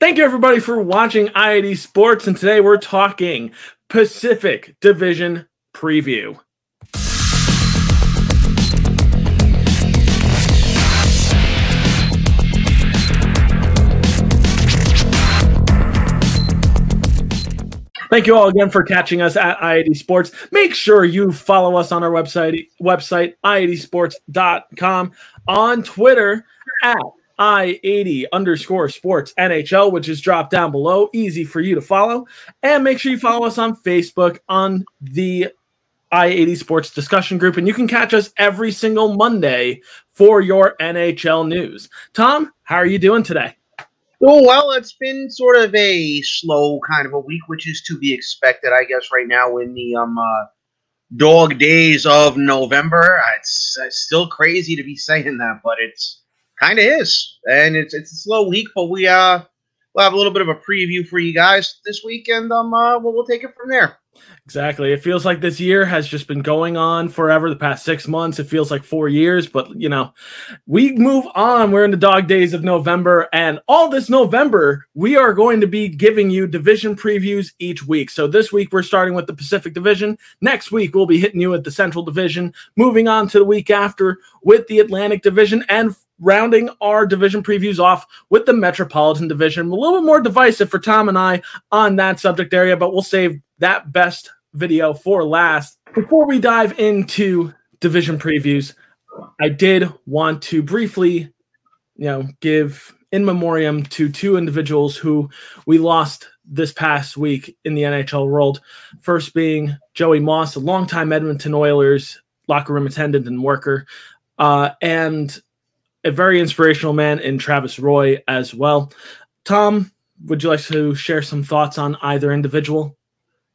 Thank you, everybody, for watching I80 Sports. And today we're talking Pacific Division Preview. Thank you all again for catching us at I80 Sports. Make sure you follow us on our website, website i80sports.com, on Twitter at I80 underscore sports NHL, which is dropped down below. Easy for you to follow. And make sure you follow us on Facebook on the I80 Sports discussion group. And you can catch us every single Monday for your NHL news. Tom, how are you doing today? Oh, well, it's been sort of a slow kind of a week, which is to be expected, I guess, right now in the um uh, dog days of November. It's, it's still crazy to be saying that, but it's kind of is, and it's it's a slow week. But we uh we'll have a little bit of a preview for you guys this week, and um uh, we'll, we'll take it from there. Exactly. It feels like this year has just been going on forever. The past six months, it feels like four years, but you know, we move on. We're in the dog days of November, and all this November, we are going to be giving you division previews each week. So this week, we're starting with the Pacific Division. Next week, we'll be hitting you at the Central Division. Moving on to the week after with the Atlantic Division, and rounding our division previews off with the Metropolitan Division. A little bit more divisive for Tom and I on that subject area, but we'll save that best video for last. Before we dive into division previews, I did want to briefly, you know, give in memoriam to two individuals who we lost this past week in the NHL world. First being Joey Moss, a longtime Edmonton Oilers locker room attendant and worker, uh, and a very inspirational man in Travis Roy as well. Tom, would you like to share some thoughts on either individual?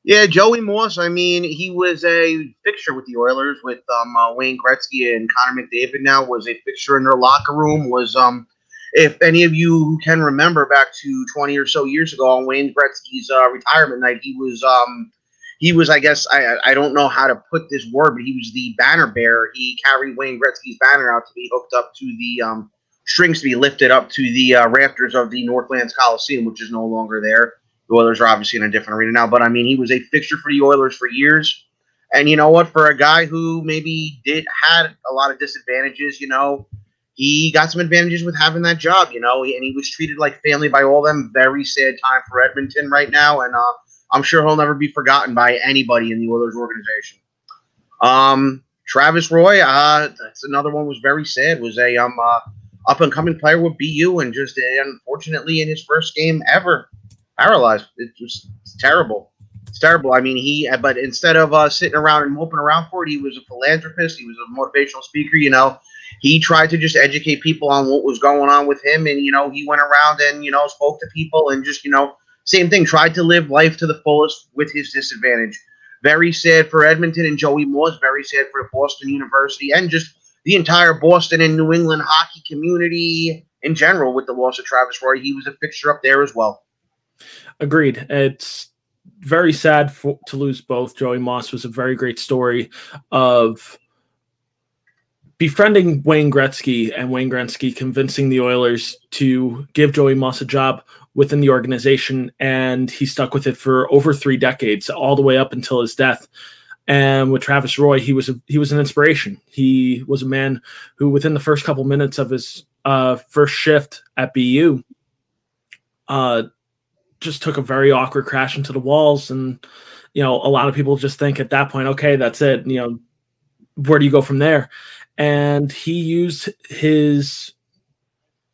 Yeah, Joey Moss. I mean, he was a fixture with the Oilers with um, uh, Wayne Gretzky and Connor McDavid. Now was a fixture in their locker room. Was um, if any of you can remember back to twenty or so years ago on Wayne Gretzky's uh, retirement night, he was um, he was I guess I I don't know how to put this word, but he was the banner bearer. He carried Wayne Gretzky's banner out to be hooked up to the um, strings to be lifted up to the uh, rafters of the Northlands Coliseum, which is no longer there. The Oilers are obviously in a different arena now, but I mean, he was a fixture for the Oilers for years. And you know what? For a guy who maybe did had a lot of disadvantages, you know, he got some advantages with having that job, you know, and he was treated like family by all them. Very sad time for Edmonton right now, and uh, I'm sure he'll never be forgotten by anybody in the Oilers organization. Um, Travis Roy, uh, that's another one was very sad. Was a um uh, up and coming player with BU, and just uh, unfortunately in his first game ever paralyzed. It was terrible. It's terrible. I mean, he, but instead of uh, sitting around and moping around for it, he was a philanthropist. He was a motivational speaker. You know, he tried to just educate people on what was going on with him, and you know, he went around and you know spoke to people and just you know, same thing. Tried to live life to the fullest with his disadvantage. Very sad for Edmonton and Joey Moss. Very sad for Boston University and just the entire Boston and New England hockey community in general with the loss of Travis Roy. He was a fixture up there as well. Agreed. It's very sad for, to lose both. Joey Moss was a very great story of befriending Wayne Gretzky and Wayne Gretzky convincing the Oilers to give Joey Moss a job within the organization, and he stuck with it for over three decades, all the way up until his death. And with Travis Roy, he was a, he was an inspiration. He was a man who, within the first couple minutes of his uh, first shift at BU, uh, just took a very awkward crash into the walls. And you know a lot of people just think at that point okay that's it you know where do you go from there? And he used his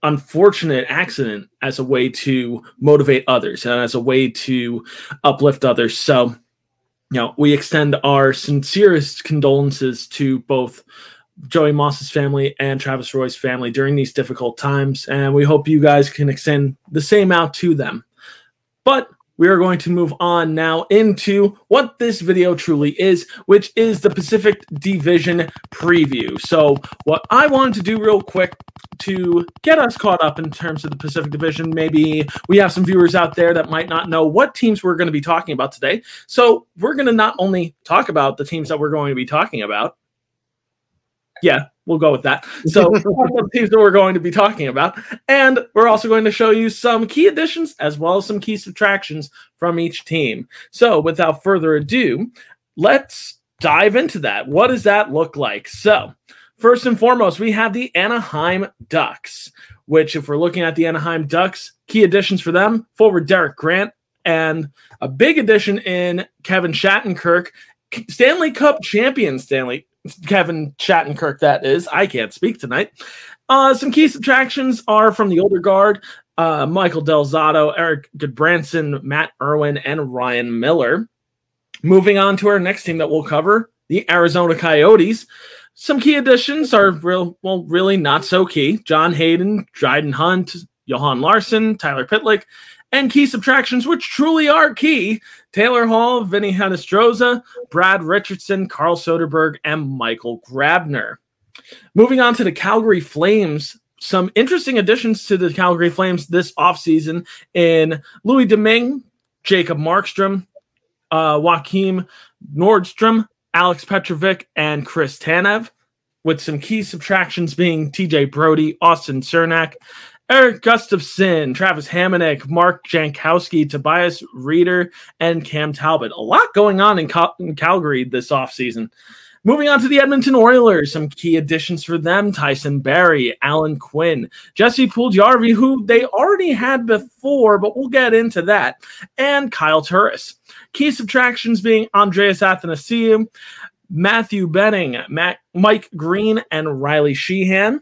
unfortunate accident as a way to motivate others and as a way to uplift others. So you know we extend our sincerest condolences to both Joey Moss's family and Travis Roy's family during these difficult times. And we hope you guys can extend the same out to them but we are going to move on now into what this video truly is, which is the Pacific Division preview. So, what I wanted to do real quick to get us caught up in terms of the Pacific Division, maybe we have some viewers out there that might not know what teams we're going to be talking about today. So, we're going to not only talk about the teams that we're going to be talking about, Yeah, we'll go with that. So, the teams that we're going to be talking about. And we're also going to show you some key additions as well as some key subtractions from each team. So, without further ado, let's dive into that. What does that look like? So, first and foremost, we have the Anaheim Ducks, which, if we're looking at the Anaheim Ducks, key additions for them forward Derek Grant, and a big addition in Kevin Shattenkirk, Stanley Cup champion Stanley Kevin Shattenkirk, that is. I can't speak tonight. Uh, some key subtractions are from the older guard uh, Michael Del Eric Erik Gudbranson, Matt Irwin, and Ryan Miller. Moving on to our next team that we'll cover the Arizona Coyotes. Some key additions are real, well, really not so key. John Hayden, Dryden Hunt, Johan Larsson, Tyler Pitlick, and key subtractions, which truly are key. Taylor Hall, Vinny Hinostroza, Brad Richardson, Carl Soderberg, and Michael Grabner. Moving on to the Calgary Flames, some interesting additions to the Calgary Flames this offseason in Louis Domingue, Jacob Markstrom, uh, Joakim Nordstrom, Alex Petrovic, and Chris Tanev, with some key subtractions being TJ Brody, Austin Czarnik, Erik Gustafsson, Travis Hamonic, Mark Jankowski, Tobias Rieder, and Cam Talbot. A lot going on in, Cal- in Calgary this offseason. Moving on to the Edmonton Oilers, some key additions for them Tyson Barrie, Alan Quine, Jesse Puljujarvi, who they already had before, but we'll get into that, and Kyle Turris. Key subtractions being Andreas Athanasiou, Matthew Benning, Mike Green, and Riley Sheahan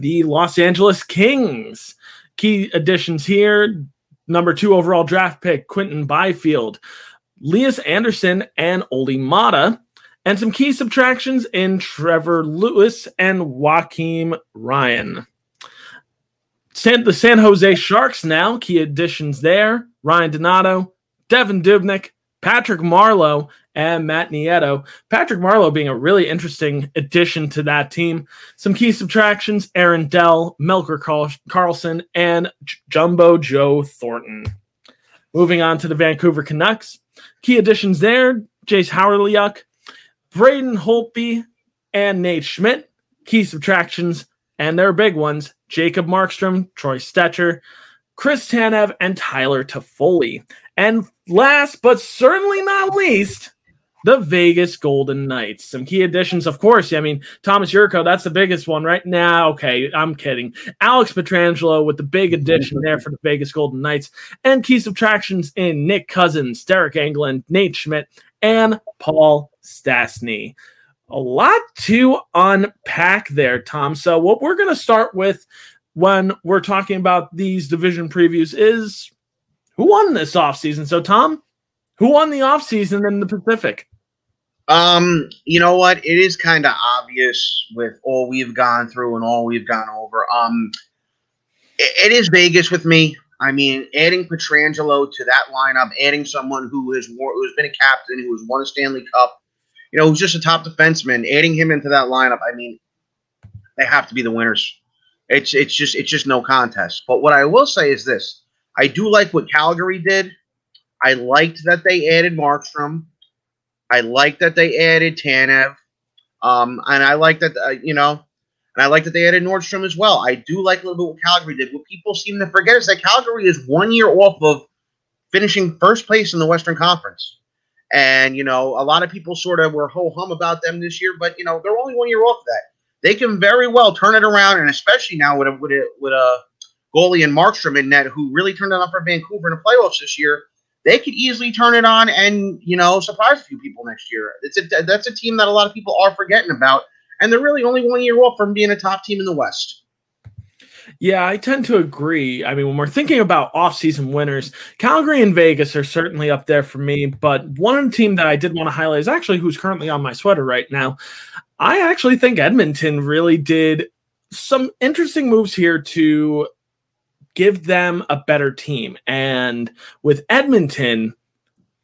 the Los Angeles Kings. Key additions here number two overall draft pick, Quinton Byfield, Lias Andersson, and Olli Maatta. And some key subtractions in Trevor Lewis and Joakim Ryan. San, the San Jose Sharks now, key additions there Ryan Donato, Devin Dubnyk, Patrick Marleau, and Matt Nieto. Patrick Marleau being a really interesting addition to that team. Some key subtractions Aaron Dell, Melker Carl- Karlsson, and J- Jumbo Joe Thornton. Moving on to the Vancouver Canucks. Key additions there Jayce Hawryluk, Braden Holtby, and Nate Schmidt. Key subtractions, and their big ones Jacob Markstrom, Troy Stecher, Chris Tanev, and Tyler Toffoli. And last but certainly not least, the Vegas Golden Knights. Some key additions, of course. I mean, Tomas Jurco, that's the biggest one right now. Okay, I'm kidding. Alex Pietrangelo with the big addition there for the Vegas Golden Knights. And key subtractions in Nick Cousins, Deryk Engelland, Nate Schmidt, and Paul Stastny. A lot to unpack there, Tom. So, what we're going to start with when we're talking about these division previews is who won this offseason. So, Tom, who won the offseason in the Pacific? Um, you know what? It is kind of obvious with all we've gone through and all we've gone over. Um, it, it is Vegas with me. I mean, adding Pietrangelo to that lineup, adding someone who has who's been a captain, who has won a Stanley Cup, you know, who's just a top defenseman, adding him into that lineup. I mean, they have to be the winners. It's it's just it's just no contest. But what I will say is this: I do like what Calgary did. I liked that they added Markstrom. I like that they added Tanev, um, and I like that uh, you know, and I like that they added Nordstrom as well. I do like a little bit what Calgary did. What people seem to forget is that Calgary is one year off of finishing first place in the Western Conference, and you know, a lot of people sort of were ho hum about them this year, but you know, they're only one year off that. They can very well turn it around, and especially now with a with a, with a goalie and Markstrom in net, who really turned it on for Vancouver in the playoffs this year they could easily turn it on and you know surprise a few people next year. It's a that's a team that a lot of people are forgetting about, and they're really only one year off from being a top team in the West. Yeah, I tend to agree. I mean, when we're thinking about off-season winners, Calgary and Vegas are certainly up there for me. But one team that I did want to highlight is actually who's currently on my sweater right now. I actually think Edmonton really did some interesting moves here to give them a better team. And with Edmonton,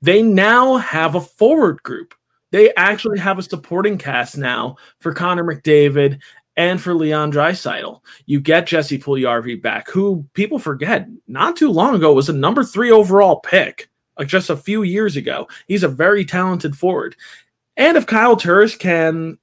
they now have a forward group. They actually have a supporting cast now for Connor McDavid and for Leon Draisaitl. You get Jesse Puljujarvi back, who people forget not too long ago was a number three overall pick, like just a few years ago. He's a very talented forward. And if Kyle Turris can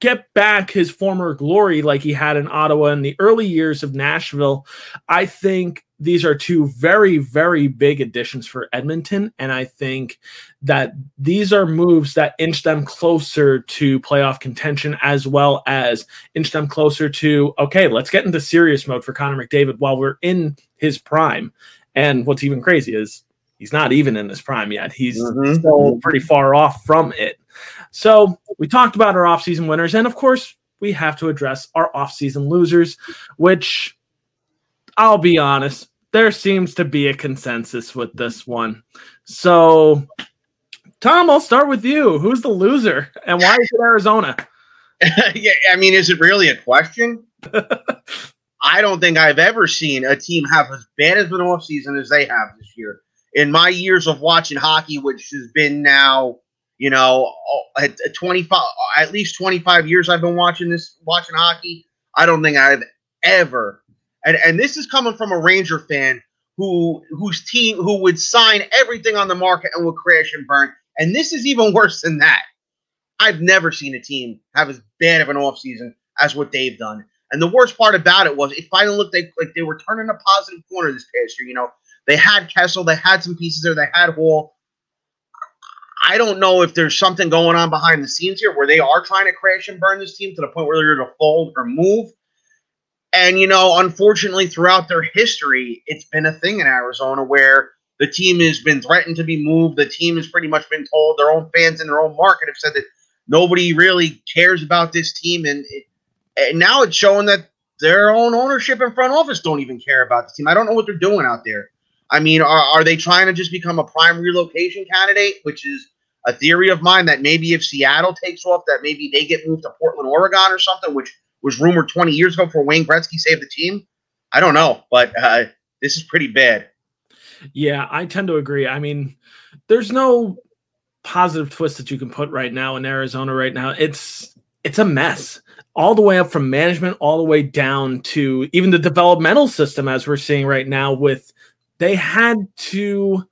get back his former glory like he had in Ottawa in the early years of Nashville, I think these are two very, very big additions for Edmonton. And I think that these are moves that inch them closer to playoff contention as well as inch them closer to, okay, let's get into serious mode for Connor McDavid while we're in his prime. And what's even crazy is he's not even in his prime yet. He's mm-hmm. still pretty far off from it. So we talked about our offseason winners. And of course, we have to address our offseason losers, which I'll be honest, there seems to be a consensus with this one. So, Tom, I'll start with you. Who's the loser, and why is it Arizona? yeah, I mean, is it really a question? I don't think I've ever seen a team have as bad of an offseason as they have this year. In my years of watching hockey, which has been now, you know, at 25, at least 25 years I've been watching this, watching hockey. I don't think I've ever and and this is coming from a Ranger fan who whose team who would sign everything on the market and would crash and burn. And this is even worse than that. I've never seen a team have as bad of an offseason as what they've done. And the worst part about it was it finally looked like, like they were turning a positive corner this past year. You know, they had Kessel, they had some pieces there, they had Hall. I don't know if there's something going on behind the scenes here where they are trying to crash and burn this team to the point where they're going to fold or move. And, you know, unfortunately, throughout their history, it's been a thing in Arizona where the team has been threatened to be moved. The team has pretty much been told their own fans in their own market have said that nobody really cares about this team. And, it, and now it's showing that their own ownership and front office don't even care about the team. I don't know what they're doing out there. I mean, are, are they trying to just become a prime relocation candidate, which is a theory of mine that maybe if Seattle takes off, that maybe they get moved to Portland, Oregon or something, which was rumored 20 years ago for Wayne Gretzky saved the team. I don't know, but uh, this is pretty bad. Yeah, I tend to agree. I mean, there's no positive twist that you can put right now in Arizona right now. It's it's a mess. All the way up from management all the way down to even the developmental system as we're seeing right now with they had to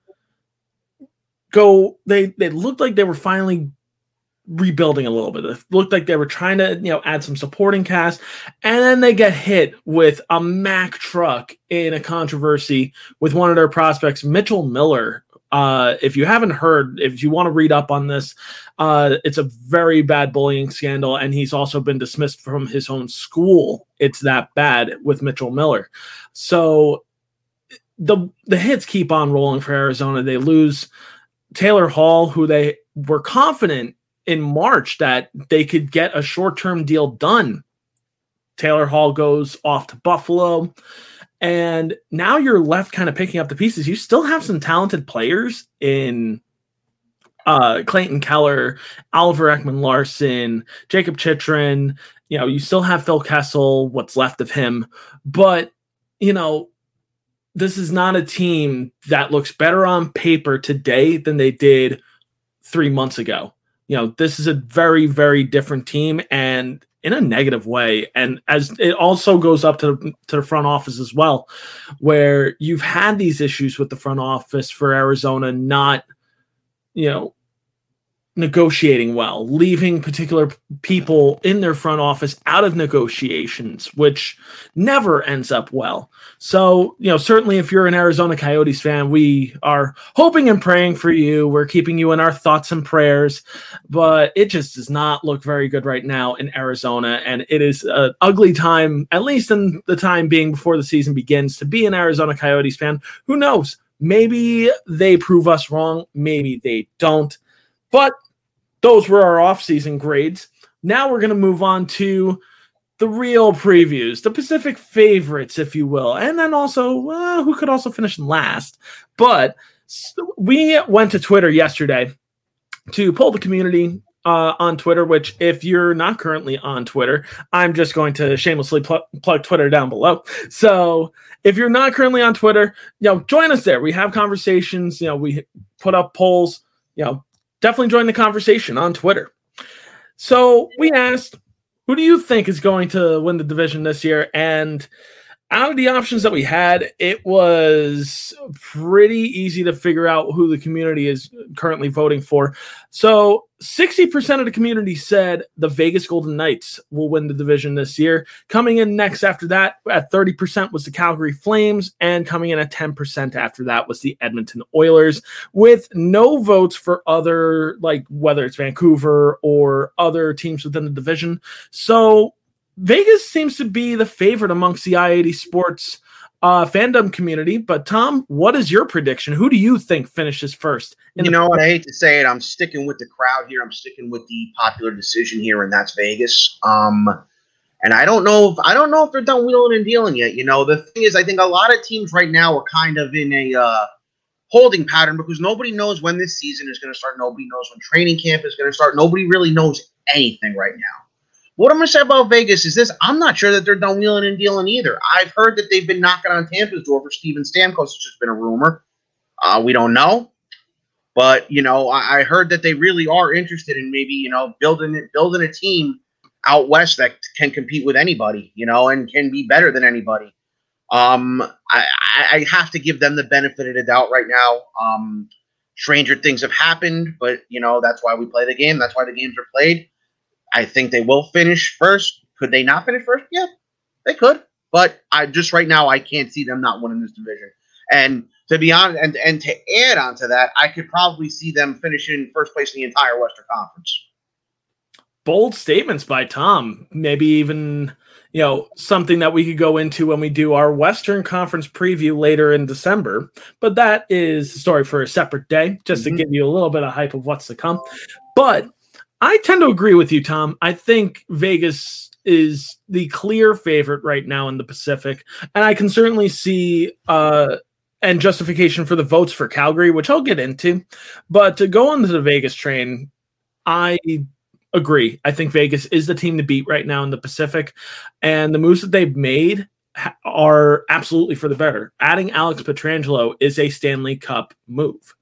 go they they looked like they were finally rebuilding a little bit. It looked like they were trying to, you know, add some supporting cast, and then they get hit with a Mack truck in a controversy with one of their prospects, Mitchell Miller. Uh, if you haven't heard, if you want to read up on this, uh, it's a very bad bullying scandal, and he's also been dismissed from his own school. It's that bad with Mitchell Miller. So the the hits keep on rolling for Arizona. They lose Taylor Hall, who they were confident in March that they could get a short term deal done. Taylor Hall goes off to Buffalo. And now you're left kind of picking up the pieces. You still have some talented players in uh, Clayton Keller, Oliver Ekman Larsson, Jacob Chychrun. You know, you still have Phil Kessel, what's left of him. But, you know, this is not a team that looks better on paper today than they did three months ago you know, this is a very, very different team and in a negative way. And as it also goes up to, to the front office as well, where you've had these issues with the front office for Arizona not, you know, negotiating well, leaving particular people in their front office out of negotiations, which never ends up well. So, you know, certainly if you're an Arizona Coyotes fan, we are hoping and praying for you. We're keeping you in our thoughts and prayers, but it just does not look very good right now in Arizona. And it is an ugly time, at least in the time being before the season begins, to be an Arizona Coyotes fan. Who knows? Maybe they prove us wrong. Maybe they don't. But those were our off-season grades. Now we're going to move on to the real previews, the Pacific favorites, if you will, and then also uh, who could also finish last. But we went to Twitter yesterday to poll the community uh, on Twitter, which if you're not currently on Twitter, I'm just going to shamelessly pl- plug Twitter down below. So if you're not currently on Twitter, you know, join us there. We have conversations. You know, we put up polls. You know, definitely join the conversation on Twitter. So we asked, who do you think is going to win the division this year? And out of the options that we had, it was pretty easy to figure out who the community is currently voting for. So, 60% of the community said the Vegas Golden Knights will win the division this year. Coming in next after that at 30% was the Calgary Flames, and coming in at 10% after that was the Edmonton Oilers, with no votes for other, like whether it's Vancouver or other teams within the division. So, Vegas seems to be the favorite amongst the I-80 Sports uh, fandom community. But Tom, what is your prediction? Who do you think finishes first? You know what? I hate to say it. I'm sticking with the crowd here. I'm sticking with the popular decision here, and that's Vegas. Um, and I don't know if I don't know if they're done wheeling and dealing yet. You know, the thing is, I think a lot of teams right now are kind of in a uh, holding pattern because nobody knows when this season is going to start. Nobody knows when training camp is going to start. Nobody really knows anything right now. What I'm going to say about Vegas is this: I'm not sure that they're done wheeling and dealing either. I've heard that they've been knocking on Tampa's door for Steven Stamkos. It's just been a rumor. Uh, we don't know, but you know, I, I, heard that they really are interested in maybe you know building building a team out west that can compete with anybody, you know, and can be better than anybody. Um, I, I have to give them the benefit of the doubt right now. Um, stranger things have happened, but you know that's why we play the game. That's why the games are played. I think they will finish first. Could they not finish first? Yeah, they could. But I just right now I can't see them not winning this division. And to be honest, and and to add on to that, I could probably see them finishing first place in the entire Western Conference. Bold statements by Tom. Maybe even you know something that we could go into when we do our Western Conference preview later in December. But that is a story for a separate day, just mm-hmm. to give you a little bit of hype of what's to come. But I tend to agree with you, Tom. I think Vegas is the clear favorite right now in the Pacific, and I can certainly see uh, and justification for the votes for Calgary, which I'll get into. But to go on the Vegas train, I agree. I think Vegas is the team to beat right now in the Pacific, and the moves that they've made are absolutely for the better. Adding Alex Pietrangelo is a Stanley Cup move.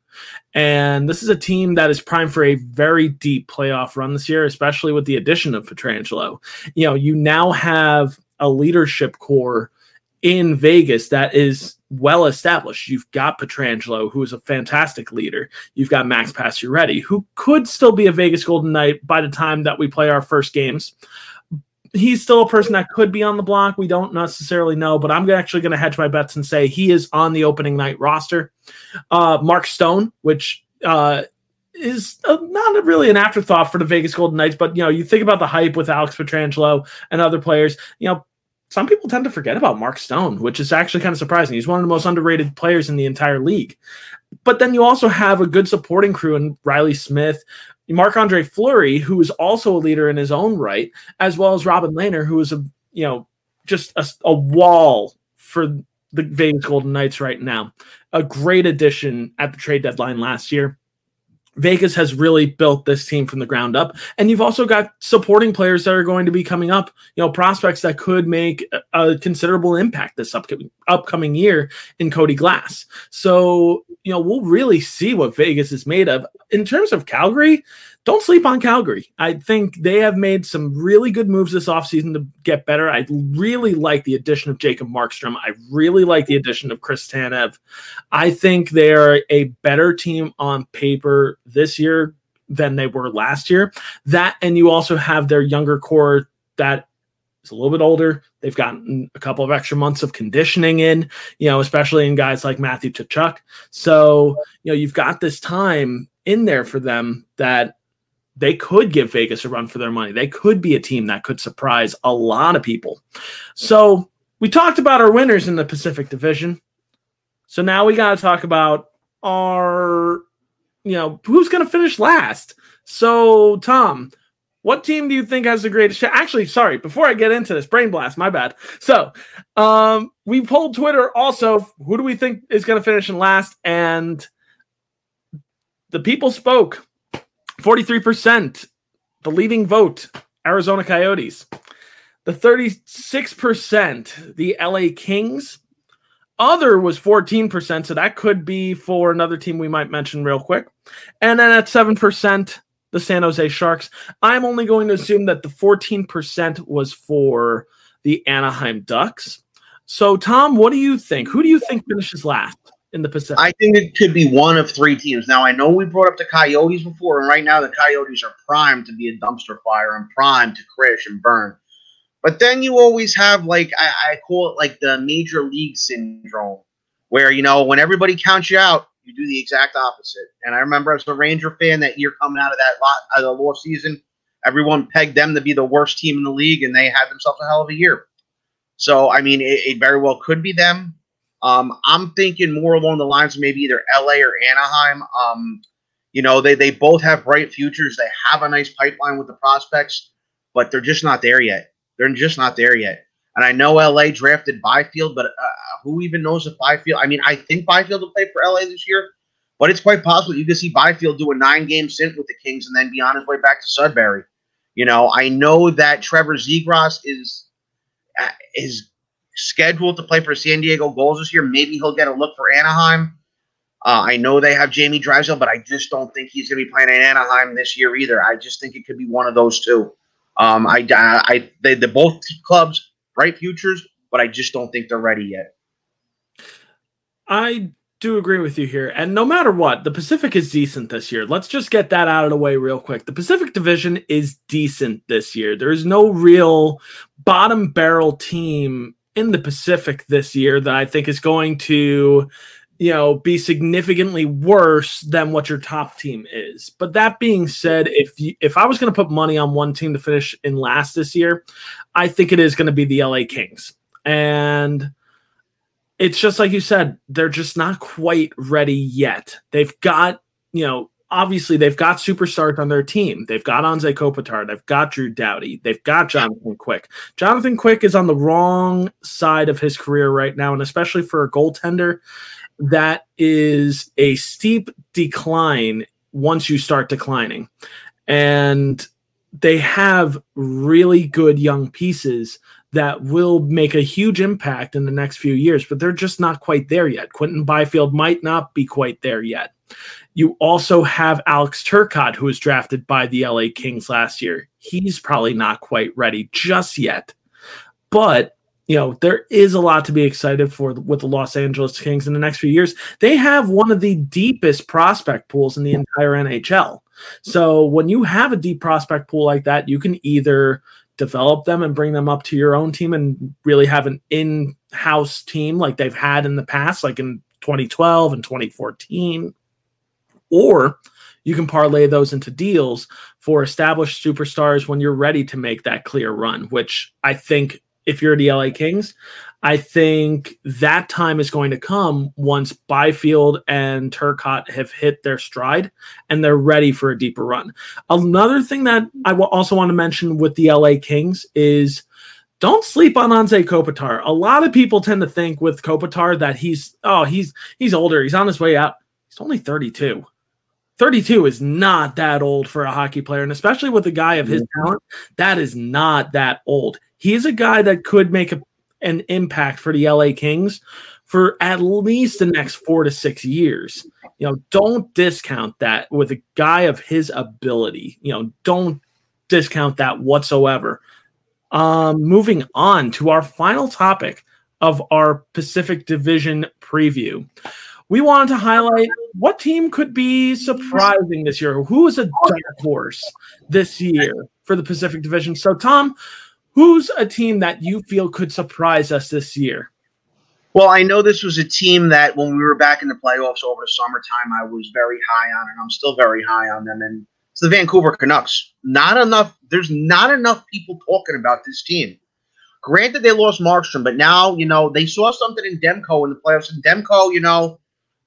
And this is a team that is primed for a very deep playoff run this year, especially with the addition of Pietrangelo. You know, you now have a leadership core in Vegas that is well established. You've got Pietrangelo, who is a fantastic leader. You've got Max Pacioretty, who could still be a Vegas Golden Knight by the time that we play our first games he's still a person that could be on the block. We don't necessarily know, but I'm actually going to hedge my bets and say he is on the opening night roster. Uh, Mark Stone, which uh, is a, not really an afterthought for the Vegas Golden Knights, but you know, you think about the hype with Alex Pietrangelo and other players. You know, some people tend to forget about Mark Stone, which is actually kind of surprising. He's one of the most underrated players in the entire league. But then you also have a good supporting crew in Reilly Smith, Marc Andre Fleury, who is also a leader in his own right, as well as Robin Lehner, who is a you know just a, a wall for the Vegas Golden Knights right now. A great addition at the trade deadline last year. Vegas has really built this team from the ground up. And you've also got supporting players that are going to be coming up, you know, prospects that could make a, considerable impact this upcoming upcoming year in Cody Glass. So, you know, we'll really see what Vegas is made of. In terms of Calgary, don't sleep on Calgary. I think they have made some really good moves this offseason to get better. I really like the addition of Jacob Markstrom. I really like the addition of Chris Tanev. I think they're a better team on paper this year than they were last year. That and you also have their younger core that is a little bit older. They've gotten a couple of extra months of conditioning in, you know, especially in guys like Matthew Tkachuk. So, you know, you've got this time in there for them that they could give Vegas a run for their money. They could be a team that could surprise a lot of people. So we talked about our winners in the Pacific Division. So now we got to talk about our, you know, who's going to finish last. So, Tom, what team do you think has the greatest shot? Actually, sorry, before I get into this, brain blast, my bad. So, um, we polled Twitter also. Who do we think is going to finish in last? And the people spoke. 43%, the leading vote, Arizona Coyotes. The 36%, the LA Kings. Other was 14%, so that could be for another team we might mention real quick. And then at 7%, the San Jose Sharks. I'm only going to assume that the 14% was for the Anaheim Ducks. So, Tom, what do you think? Who do you think finishes last in the Pacific? I think it could be one of three teams. Now, I know we brought up the Coyotes before, and right now the Coyotes are primed to be a dumpster fire and primed to crash and burn. But then you always have, like, I, I call it like the major league syndrome, where, you know, when everybody counts you out, you do the exact opposite. And I remember as a Ranger fan that year coming out of that lot of the lost season, everyone pegged them to be the worst team in the league, and they had themselves a hell of a year. So, I mean, it, it very well could be them. Um, I'm thinking more along the lines of maybe either LA or Anaheim. Um, you know, they, they both have bright futures. They have a nice pipeline with the prospects, but they're just not there yet. They're just not there yet. And I know LA drafted Byfield, but uh, who even knows if Byfield? I mean, I think Byfield will play for LA this year, but it's quite possible you could see Byfield do a nine game stint with the Kings and then be on his way back to Sudbury. You know, I know that Trevor Zegras is uh, is scheduled to play for San Diego Gulls this year. Maybe he'll get a look for Anaheim. Uh, I know they have Jamie Drysdale, but I just don't think he's going to be playing in Anaheim this year either. I just think it could be one of those two. Um, I, I, they, the both clubs bright futures, but I just don't think they're ready yet. I do agree with you here. And no matter what, the Pacific is decent this year. Let's just get that out of the way real quick. The Pacific Division is decent this year. There's no real bottom barrel team in the Pacific this year that I think is going to, you know, be significantly worse than what your top team is. But that being said, if you, if I was going to put money on one team to finish in last this year, I think it is going to be the LA Kings. And it's just like you said, they're just not quite ready yet. They've got, you know, obviously they've got superstars on their team. They've got Anze Kopitar, they've got Drew Doughty, they've got Jonathan Quick. Jonathan Quick is on the wrong side of his career right now, and especially for a goaltender, that is a steep decline once you start declining. And they have really good young pieces that will make a huge impact in the next few years, but they're just not quite there yet. Quinton Byfield might not be quite there yet. You also have Alex Turcotte, who was drafted by the LA Kings last year. He's probably not quite ready just yet. But, you know, there is a lot to be excited for with the Los Angeles Kings in the next few years. They have one of the deepest prospect pools in the entire NHL. So when you have a deep prospect pool like that, you can either develop them and bring them up to your own team and really have an in-house team like they've had in the past like in 2012 and 2014 or you can parlay those into deals for established superstars when you're ready to make that clear run which i think if you're the LA Kings, I think that time is going to come once Byfield and Turcotte have hit their stride and they're ready for a deeper run. Another thing that I also want to mention with the LA Kings is don't sleep on Anze Kopitar. A lot of people tend to think with Kopitar that he's oh he's he's older, he's on his way out. He's only 32. 32 is not that old for a hockey player, and especially with a guy of his mm-hmm. talent, that is not that old. He's a guy that could make a an impact for the LA Kings for at least the next four to six years. You know, don't discount that with a guy of his ability. You know, don't discount that whatsoever. Um, moving on to our final topic of our Pacific Division preview. We wanted to highlight what team could be surprising this year. Who is a dark horse this year for the Pacific Division? So, Tom, Who's a team that you feel could surprise us this year? Well, I know this was a team that when we were back in the playoffs over the summertime, I was very high on, and I'm still very high on them. And it's the Vancouver Canucks. Not enough. There's not enough people talking about this team. Granted, they lost Markstrom, but now you know they saw something in Demko in the playoffs. And Demko, you know,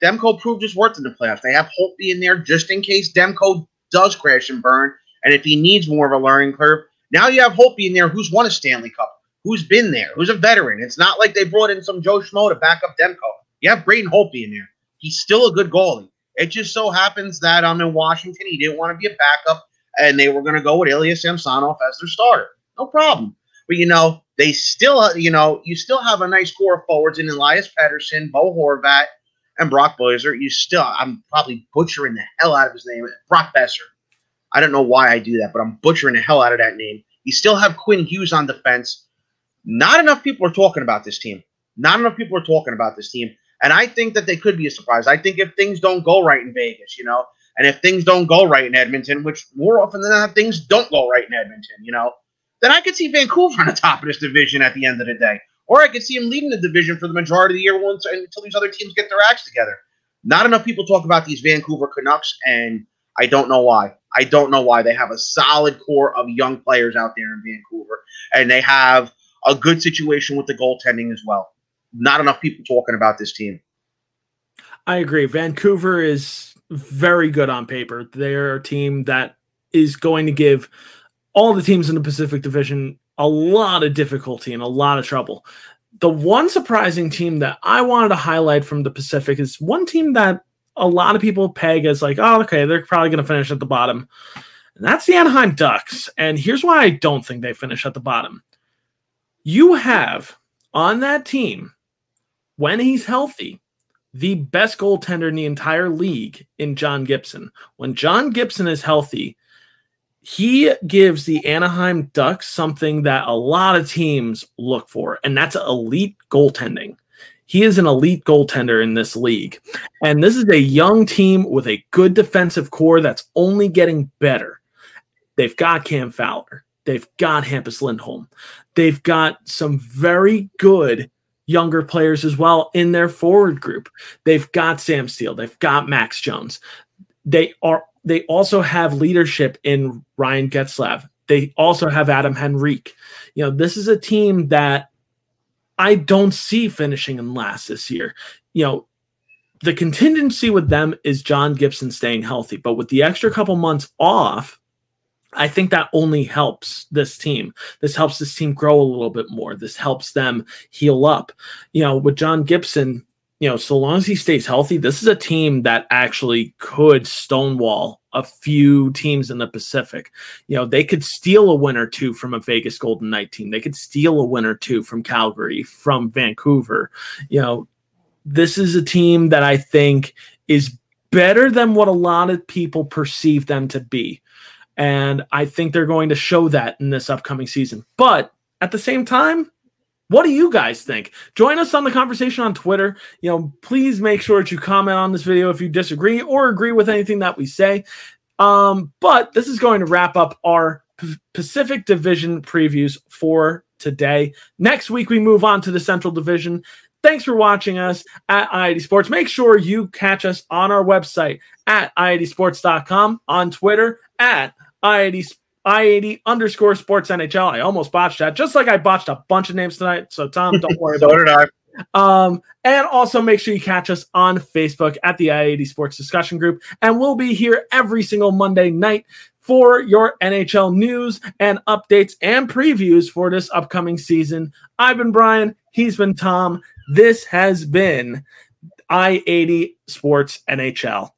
Demko proved his worth in the playoffs. They have Holtby in there just in case Demko does crash and burn, and if he needs more of a learning curve. Now you have Holtby in there who's won a Stanley Cup, who's been there, who's a veteran. It's not like they brought in some Joe Schmo to back up Demko. You have Braden Holtby in there. He's still a good goalie. It just so happens that I'm in Washington. He didn't want to be a backup, and they were going to go with Ilya Samsonov as their starter. No problem. But you know, they still, uh, you know, you still have a nice core of forwards in Elias Pettersson, Bo Horvat, and Brock Boeser. You still, I'm probably butchering the hell out of his name, Brock Boeser. I don't know why I do that, but I'm butchering the hell out of that name. You still have Quinn Hughes on defense. Not enough people are talking about this team. Not enough people are talking about this team. And I think that they could be a surprise. I think if things don't go right in Vegas, you know, and if things don't go right in Edmonton, which more often than not things don't go right in Edmonton, you know, then I could see Vancouver on the top of this division at the end of the day. Or I could see him leading the division for the majority of the year once until these other teams get their acts together. Not enough people talk about these Vancouver Canucks, and I don't know why. I don't know why. They have a solid core of young players out there in Vancouver, and they have a good situation with the goaltending as well. Not enough people talking about this team. I agree. Vancouver is very good on paper. They're a team that is going to give all the teams in the Pacific Division a lot of difficulty and a lot of trouble. The one surprising team that I wanted to highlight from the Pacific is one team that a lot of people peg as like, oh, okay, they're probably going to finish at the bottom. And that's the Anaheim Ducks. And here's why I don't think they finish at the bottom. You have on that team, when he's healthy, the best goaltender in the entire league in John Gibson. When John Gibson is healthy, he gives the Anaheim Ducks something that a lot of teams look for, and that's elite goaltending. He is an elite goaltender in this league. And this is a young team with a good defensive core that's only getting better. They've got Cam Fowler. They've got Hampus Lindholm. They've got some very good younger players as well in their forward group. They've got Sam Steel. They've got Max Jones. They are they also have leadership in Ryan Getzlaf. They also have Adam Henrique. You know, this is a team that I don't see finishing in last this year. You know, the contingency with them is John Gibson staying healthy, but with the extra couple months off, I think that only helps this team. This helps this team grow a little bit more. This helps them heal up. You know, with John Gibson, you know, so long as he stays healthy, this is a team that actually could stonewall a few teams in the Pacific. You know, they could steal a win or two from a Vegas Golden Knight team. They could steal a win or two from Calgary, from Vancouver. You know, this is a team that I think is better than what a lot of people perceive them to be. And I think they're going to show that in this upcoming season. But at the same time, what do you guys think? Join us on the conversation on Twitter. You know, please make sure that you comment on this video if you disagree or agree with anything that we say. Um, but this is going to wrap up our P- Pacific Division previews for today. Next week, we move on to the Central Division. Thanks for watching us at I80 Sports. Make sure you catch us on our website at i80sports.com, on Twitter at I80 I80 underscore sports NHL. I almost botched that, just like I botched a bunch of names tonight. So, Tom, don't worry so about it. Um, and also make sure you catch us on Facebook at the I80 Sports Discussion Group. And we'll be here every single Monday night for your NHL news and updates and previews for this upcoming season. I've been Brian. He's been Tom. This has been I 80 Sports NHL.